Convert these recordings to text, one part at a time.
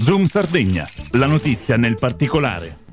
Zoom Sardegna, la notizia nel particolare.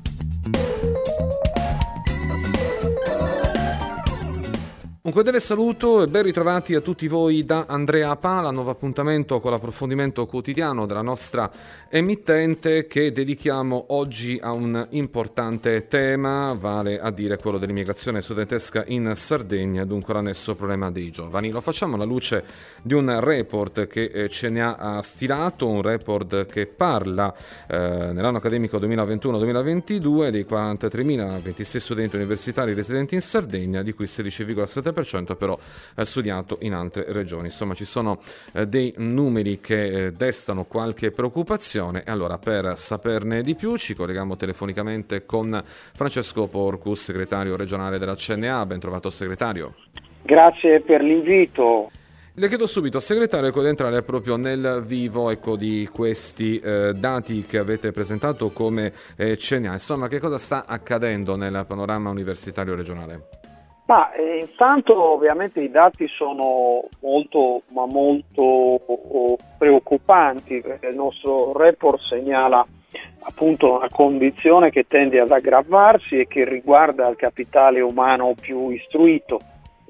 Un cordiale saluto e ben ritrovati a tutti voi da Andrea Pala, nuovo appuntamento con l'approfondimento quotidiano della nostra emittente che dedichiamo oggi a un importante tema, vale a dire quello dell'immigrazione studentesca in Sardegna, dunque l'annesso problema dei giovani. Lo facciamo alla luce di un report che eh, ce ne ha stilato, un report che parla eh, nell'anno accademico 2021-2022 dei 43.026 studenti universitari residenti in Sardegna, di cui 16,7% 40% però eh, studiato in altre regioni. Insomma ci sono eh, dei numeri che eh, destano qualche preoccupazione allora per saperne di più ci colleghiamo telefonicamente con Francesco Porcus, segretario regionale della CNA. Ben trovato segretario. Grazie per l'invito. Le chiedo subito, segretario, ecco, di entrare proprio nel vivo ecco, di questi eh, dati che avete presentato come eh, CNA. Insomma, che cosa sta accadendo nel panorama universitario regionale? Ma eh, intanto ovviamente i dati sono molto, ma molto oh, preoccupanti perché il nostro report segnala appunto una condizione che tende ad aggravarsi e che riguarda il capitale umano più istruito.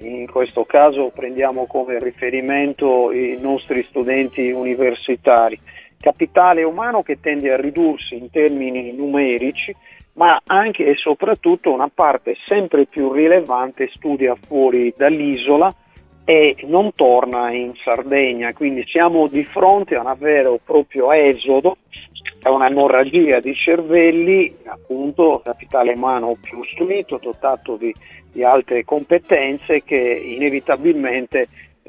In questo caso prendiamo come riferimento i nostri studenti universitari. Capitale umano che tende a ridursi in termini numerici ma anche e soprattutto una parte sempre più rilevante studia fuori dall'isola e non torna in Sardegna, quindi siamo di fronte a un vero e proprio esodo, a un'emorragia di cervelli, appunto capitale umano più istruito, dotato di, di altre competenze che inevitabilmente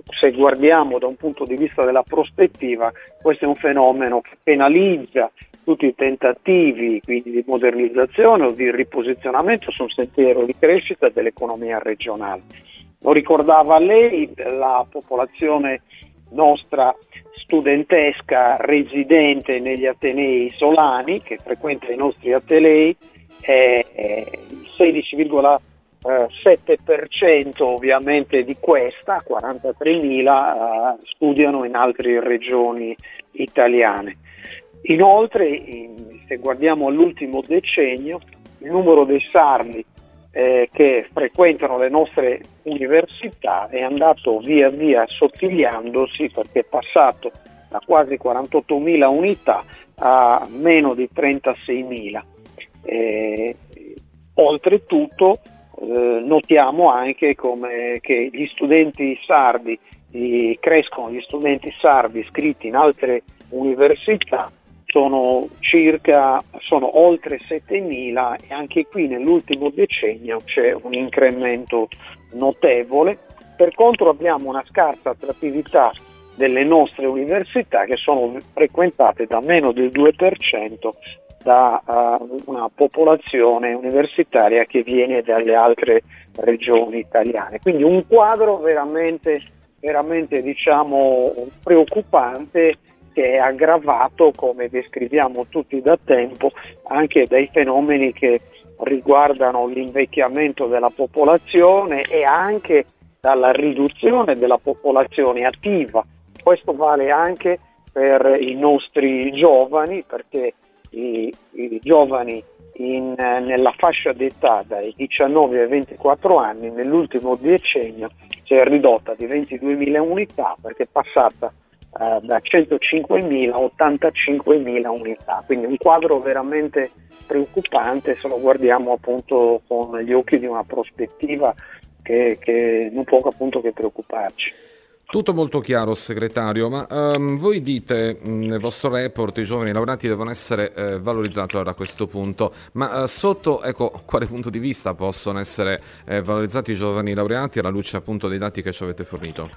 se guardiamo da un punto di vista della prospettiva, questo è un fenomeno che penalizza tutti i tentativi quindi di modernizzazione o di riposizionamento sul sentiero di crescita dell'economia regionale. Lo ricordava lei, la popolazione nostra studentesca residente negli Atenei Solani, che frequenta i nostri Atenei, è il 16,7% ovviamente di questa, 43.000, eh, studiano in altre regioni italiane. Inoltre, se guardiamo all'ultimo decennio, il numero dei sardi eh, che frequentano le nostre università è andato via via assottigliandosi perché è passato da quasi 48.000 unità a meno di 36.000. Eh, oltretutto eh, notiamo anche come che gli studenti sardi crescono gli studenti sardi iscritti in altre università sono circa sono oltre 7.000 e anche qui nell'ultimo decennio c'è un incremento notevole. Per contro abbiamo una scarsa attrattività delle nostre università che sono frequentate da meno del 2% da uh, una popolazione universitaria che viene dalle altre regioni italiane. Quindi un quadro veramente, veramente diciamo, preoccupante che è aggravato, come descriviamo tutti da tempo, anche dai fenomeni che riguardano l'invecchiamento della popolazione e anche dalla riduzione della popolazione attiva. Questo vale anche per i nostri giovani, perché i, i giovani in, nella fascia d'età dai 19 ai 24 anni nell'ultimo decennio si è ridotta di 22.000 unità perché è passata eh, da 105.000 a 85.000 unità, quindi un quadro veramente preoccupante se lo guardiamo appunto con gli occhi di una prospettiva che, che non può appunto che preoccuparci. Tutto molto chiaro, segretario, ma um, voi dite nel vostro report i giovani laureati devono essere eh, valorizzati allora, a questo punto, ma uh, sotto ecco, quale punto di vista possono essere eh, valorizzati i giovani laureati alla luce appunto dei dati che ci avete fornito?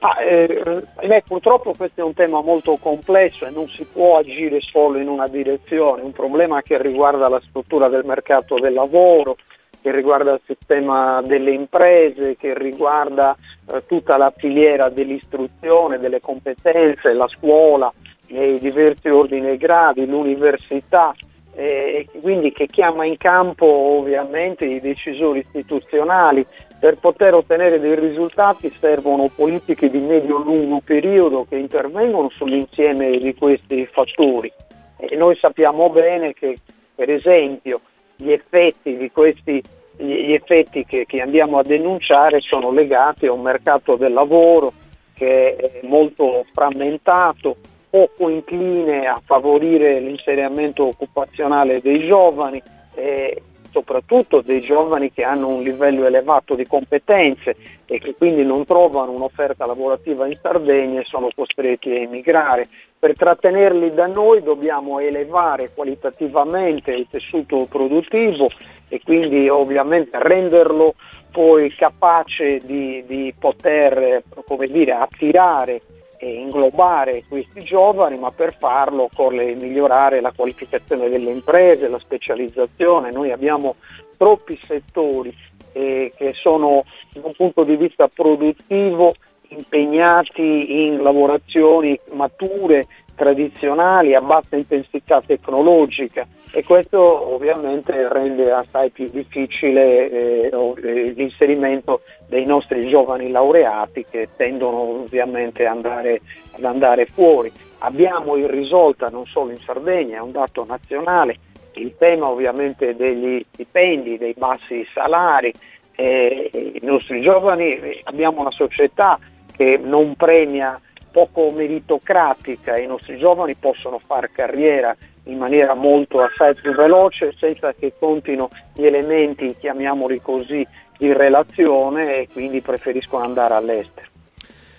Ah, eh, eh, purtroppo questo è un tema molto complesso e non si può agire solo in una direzione, un problema che riguarda la struttura del mercato del lavoro, che riguarda il sistema delle imprese, che riguarda eh, tutta la filiera dell'istruzione, delle competenze, la scuola, nei diversi ordini e gradi, l'università, e quindi che chiama in campo ovviamente i decisori istituzionali. Per poter ottenere dei risultati servono politiche di medio-lungo periodo che intervengono sull'insieme di questi fattori. E noi sappiamo bene che per esempio gli effetti questi gli effetti che, che, andiamo a denunciare sono legati a un mercato del lavoro che è molto frammentato, poco incline a favorire l'insediamento occupazionale dei giovani, eh, soprattutto dei giovani che hanno un livello elevato di competenze e che quindi non trovano un'offerta lavorativa in Sardegna e sono costretti a emigrare. Per trattenerli da noi dobbiamo elevare qualitativamente il tessuto produttivo e quindi ovviamente renderlo poi capace di, di poter dire, attirare inglobare questi giovani, ma per farlo occorre migliorare la qualificazione delle imprese, la specializzazione. Noi abbiamo troppi settori eh, che sono da un punto di vista produttivo impegnati in lavorazioni mature, tradizionali, a bassa intensità tecnologica e questo ovviamente rende assai più difficile eh, eh, l'inserimento dei nostri giovani laureati che tendono ovviamente andare, ad andare fuori. Abbiamo irrisolta non solo in Sardegna, è un dato nazionale, il tema ovviamente degli stipendi, dei bassi salari. Eh, I nostri giovani, abbiamo una società che non premia poco meritocratica, i nostri giovani possono fare carriera in maniera molto assai più veloce senza che contino gli elementi, chiamiamoli così, di relazione e quindi preferiscono andare all'estero.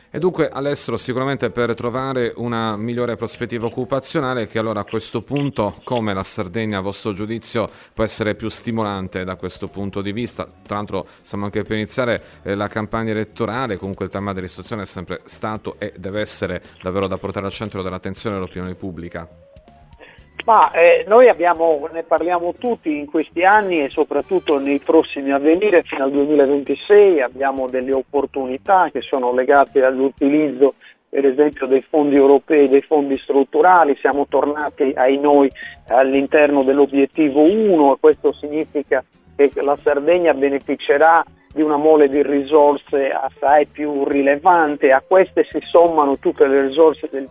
E dunque all'estero sicuramente per trovare una migliore prospettiva occupazionale che allora a questo punto, come la Sardegna a vostro giudizio, può essere più stimolante da questo punto di vista. Tra l'altro stiamo anche per iniziare eh, la campagna elettorale, comunque il tema dell'istruzione è sempre stato e deve essere davvero da portare al centro dell'attenzione dell'opinione pubblica. Ma eh, noi abbiamo, ne parliamo tutti in questi anni e soprattutto nei prossimi a venire fino al 2026 abbiamo delle opportunità che sono legate all'utilizzo per esempio dei fondi europei, dei fondi strutturali, siamo tornati ai noi all'interno dell'obiettivo 1 e questo significa che la Sardegna beneficerà di una mole di risorse assai più rilevante, a queste si sommano tutte le risorse del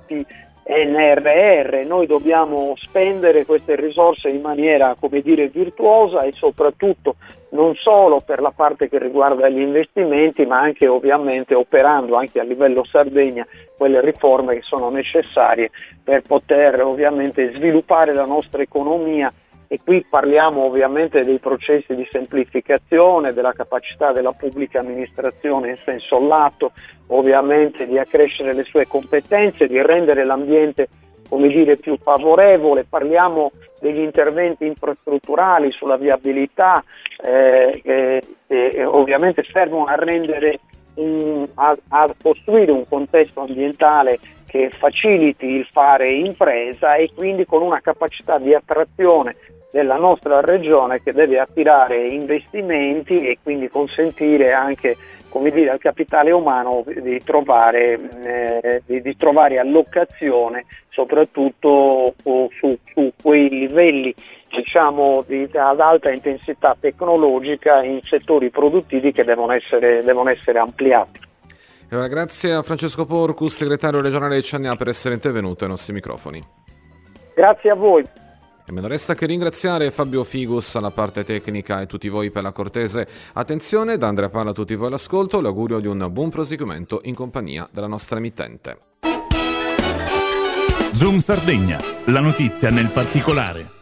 NRR, noi dobbiamo spendere queste risorse in maniera come dire virtuosa e soprattutto non solo per la parte che riguarda gli investimenti ma anche ovviamente operando anche a livello Sardegna quelle riforme che sono necessarie per poter ovviamente sviluppare la nostra economia e qui parliamo ovviamente dei processi di semplificazione, della capacità della pubblica amministrazione in senso lato, ovviamente di accrescere le sue competenze, di rendere l'ambiente come dire, più favorevole, parliamo degli interventi infrastrutturali sulla viabilità eh, che eh, ovviamente servono a rendere un, a, a costruire un contesto ambientale che faciliti il fare impresa e quindi con una capacità di attrazione della nostra regione che deve attirare investimenti e quindi consentire anche come dire, al capitale umano di trovare, eh, di, di trovare allocazione soprattutto su, su quei livelli diciamo, di, ad alta intensità tecnologica in settori produttivi che devono essere, devono essere ampliati. Allora, grazie a Francesco Porcus, segretario regionale di CNA, per essere intervenuto ai nostri microfoni. Grazie a voi. E me non resta che ringraziare Fabio Figus alla parte tecnica e tutti voi per la cortese attenzione. Da Andrea Palla a tutti voi l'ascolto. L'augurio di un buon proseguimento in compagnia della nostra emittente. Zoom Sardegna, la notizia nel particolare.